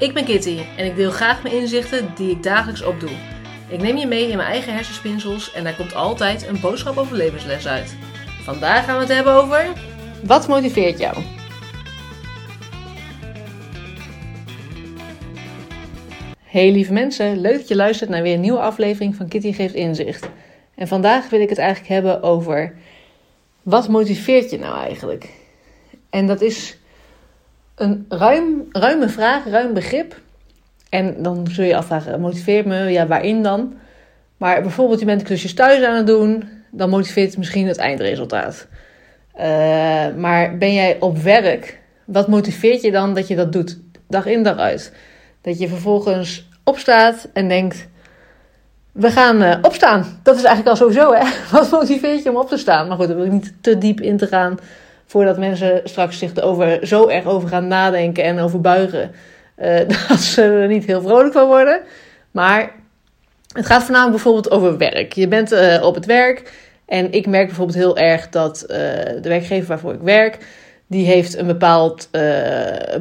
Ik ben Kitty en ik deel graag mijn inzichten die ik dagelijks opdoe. Ik neem je mee in mijn eigen hersenspinsels en daar komt altijd een boodschap over levensles uit. Vandaag gaan we het hebben over... Wat motiveert jou? Hey lieve mensen, leuk dat je luistert naar weer een nieuwe aflevering van Kitty Geeft Inzicht. En vandaag wil ik het eigenlijk hebben over... Wat motiveert je nou eigenlijk? En dat is een ruim, ruime vraag, ruim begrip. En dan zul je afvragen, motiveert me? Ja, waarin dan? Maar bijvoorbeeld, je bent klusjes thuis aan het doen, dan motiveert misschien het eindresultaat. Uh, maar ben jij op werk, wat motiveert je dan dat je dat doet, dag in dag uit? Dat je vervolgens opstaat en denkt, we gaan uh, opstaan. Dat is eigenlijk al sowieso, hè? Wat motiveert je om op te staan? Maar goed, daar wil niet te diep in te gaan voordat mensen straks zich erover, zo erg over gaan nadenken en over buigen. Uh, dat ze er niet heel vrolijk van worden. Maar het gaat voornamelijk bijvoorbeeld over werk. Je bent uh, op het werk en ik merk bijvoorbeeld heel erg dat uh, de werkgever waarvoor ik werk, die heeft een bepaald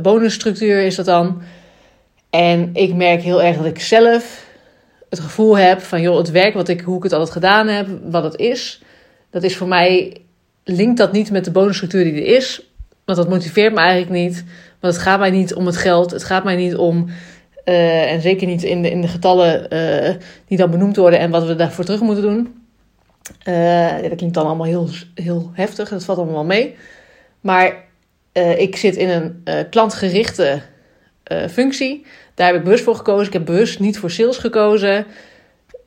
bonusstructuur is dat dan. En ik merk heel erg dat ik zelf het gevoel heb van joh, het werk wat ik, hoe ik het altijd gedaan heb, wat het is, dat is voor mij linkt dat niet met de bonusstructuur die er is. Want dat motiveert me eigenlijk niet. Want het gaat mij niet om het geld. Het gaat mij niet om. Uh, en zeker niet in de, in de getallen uh, die dan benoemd worden en wat we daarvoor terug moeten doen. Uh, dat klinkt dan allemaal heel, heel heftig. Dat valt allemaal mee. Maar ik zit in een klantgerichte functie. Daar heb ik bewust voor gekozen. Ik heb bewust niet voor sales gekozen.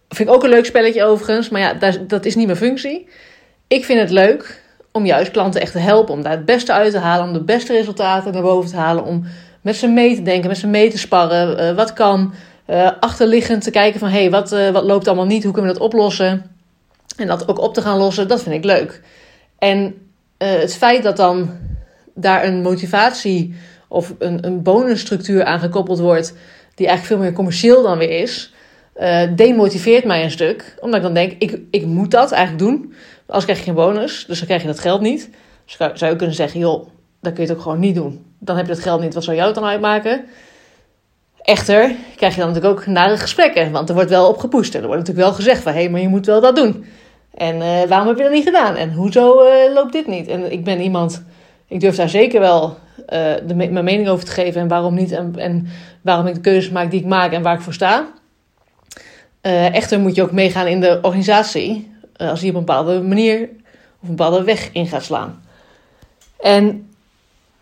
Vind ik ook een leuk spelletje overigens. Maar ja, dat is niet mijn functie. Ik vind het leuk om juist klanten echt te helpen. Om daar het beste uit te halen. Om de beste resultaten naar boven te halen. Om met ze mee te denken, met ze mee te sparren. Uh, wat kan. Uh, achterliggend te kijken van hé, hey, wat, uh, wat loopt allemaal niet? Hoe kunnen we dat oplossen? En dat ook op te gaan lossen, dat vind ik leuk. En het feit dat dan daar een motivatie of een, een bonusstructuur aan gekoppeld wordt, die eigenlijk veel meer commercieel dan weer is, demotiveert mij een stuk. Omdat ik dan denk, ik, ik moet dat eigenlijk doen. Als krijg je geen bonus, dus dan krijg je dat geld niet. Dus zou je kunnen zeggen, joh, dan kun je het ook gewoon niet doen. Dan heb je dat geld niet, wat zou jou het dan uitmaken? Echter krijg je dan natuurlijk ook nare gesprekken, want er wordt wel op gepusht. En er wordt natuurlijk wel gezegd van, hé, hey, maar je moet wel dat doen. En uh, waarom heb je dat niet gedaan? En hoezo uh, loopt dit niet? En ik ben iemand, ik durf daar zeker wel mijn mening over te geven en waarom niet. En, en waarom ik de keuzes maak die ik maak en waar ik voor sta. Echter moet je ook meegaan in de organisatie. Eh, als hij op een bepaalde manier of een bepaalde weg in gaat slaan. En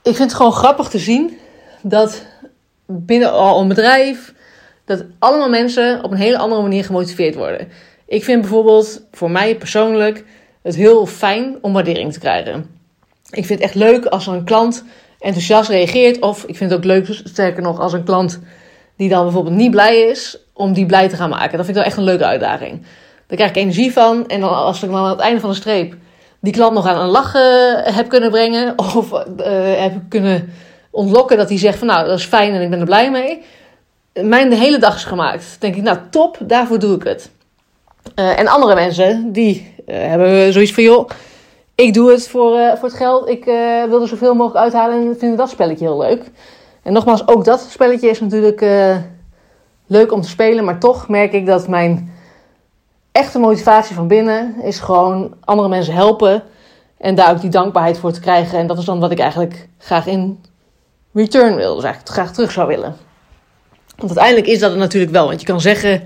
ik vind het gewoon grappig te zien dat binnen al een bedrijf, dat allemaal mensen op een hele andere manier gemotiveerd worden. Ik vind bijvoorbeeld voor mij persoonlijk het heel fijn om waardering te krijgen. Ik vind het echt leuk als een klant enthousiast reageert. Of ik vind het ook leuk, sterker nog, als een klant die dan bijvoorbeeld niet blij is, om die blij te gaan maken. Dat vind ik wel echt een leuke uitdaging. Daar krijg ik energie van. En dan, als ik dan aan het einde van de streep die klant nog aan een lach uh, heb kunnen brengen. Of uh, heb kunnen ontlokken dat hij zegt van nou dat is fijn en ik ben er blij mee. Mijn hele dag is gemaakt. Dan denk ik nou top, daarvoor doe ik het. Uh, en andere mensen die hebben zoiets van joh, ik doe het voor, voor het geld. Ik wil er zoveel mogelijk uithalen en vind dat spelletje heel leuk. En nogmaals, ook dat spelletje is natuurlijk leuk om te spelen. Maar toch merk ik dat mijn echte motivatie van binnen is gewoon andere mensen helpen en daar ook die dankbaarheid voor te krijgen. En dat is dan wat ik eigenlijk graag in return wil, dus eigenlijk graag terug zou willen. Want uiteindelijk is dat het natuurlijk wel, want je kan zeggen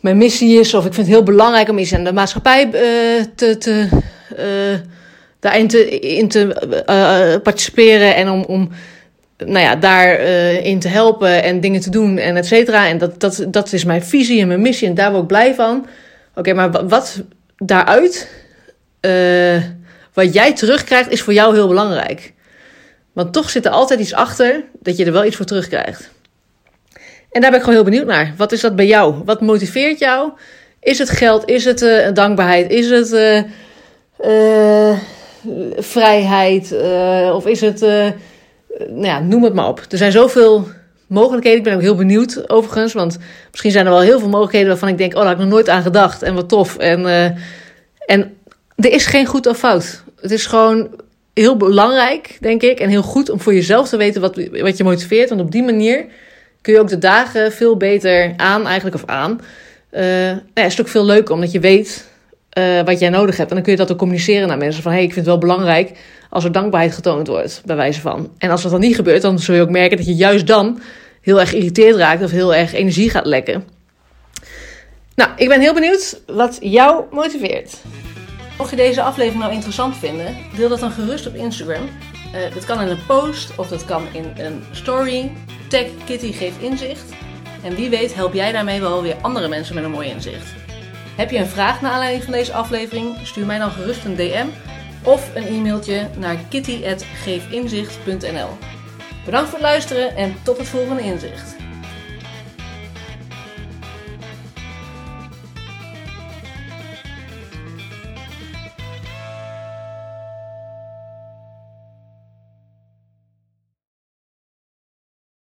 mijn missie is, of ik vind het heel belangrijk om iets aan de maatschappij uh, te, te, daarin te, in te participeren en om, om nou ja, daarin in te helpen en dingen te doen en et cetera. En dat, dat, dat is mijn visie en mijn missie en daar word ik blij van. Oké, maar wat daaruit, uh, wat jij terugkrijgt, is voor jou heel belangrijk. Want toch zit er altijd iets achter dat je er wel iets voor terugkrijgt. En daar ben ik gewoon heel benieuwd naar. Wat is dat bij jou? Wat motiveert jou? Is het geld? Is het uh, dankbaarheid? Is het vrijheid? of is het eh, nou ja, noem het maar op. Er zijn zoveel mogelijkheden. Ik ben ook heel benieuwd overigens. Want misschien zijn er wel heel veel mogelijkheden waarvan ik denk: oh, daar heb ik nog nooit aan gedacht. En wat tof. En, uh, en er is geen goed of fout. Het is gewoon heel belangrijk, denk ik. En heel goed om voor jezelf te weten wat, wat je motiveert. Want op die manier kun je ook de dagen veel beter aan, eigenlijk, of aan. Uh, nou ja, is het ook veel leuker omdat je weet uh, wat jij nodig hebt. En dan kun je dat ook communiceren naar mensen. Van hey, ik vind het wel belangrijk als er dankbaarheid getoond wordt, bij wijze van. En als dat dan niet gebeurt, dan zul je ook merken dat je juist dan heel erg geïrriteerd raakt of heel erg energie gaat lekken. Nou, ik ben heel benieuwd wat jou motiveert. Mocht je deze aflevering nou interessant vinden, deel dat dan gerust op Instagram. Uh, dat kan in een post of dat kan in een story. Tag Kitty geeft inzicht. En wie weet help jij daarmee wel weer andere mensen met een mooi inzicht. Heb je een vraag naar aanleiding van deze aflevering? Stuur mij dan gerust een DM of een e-mailtje naar kitty.geefinzicht.nl Bedankt voor het luisteren en tot het volgende inzicht.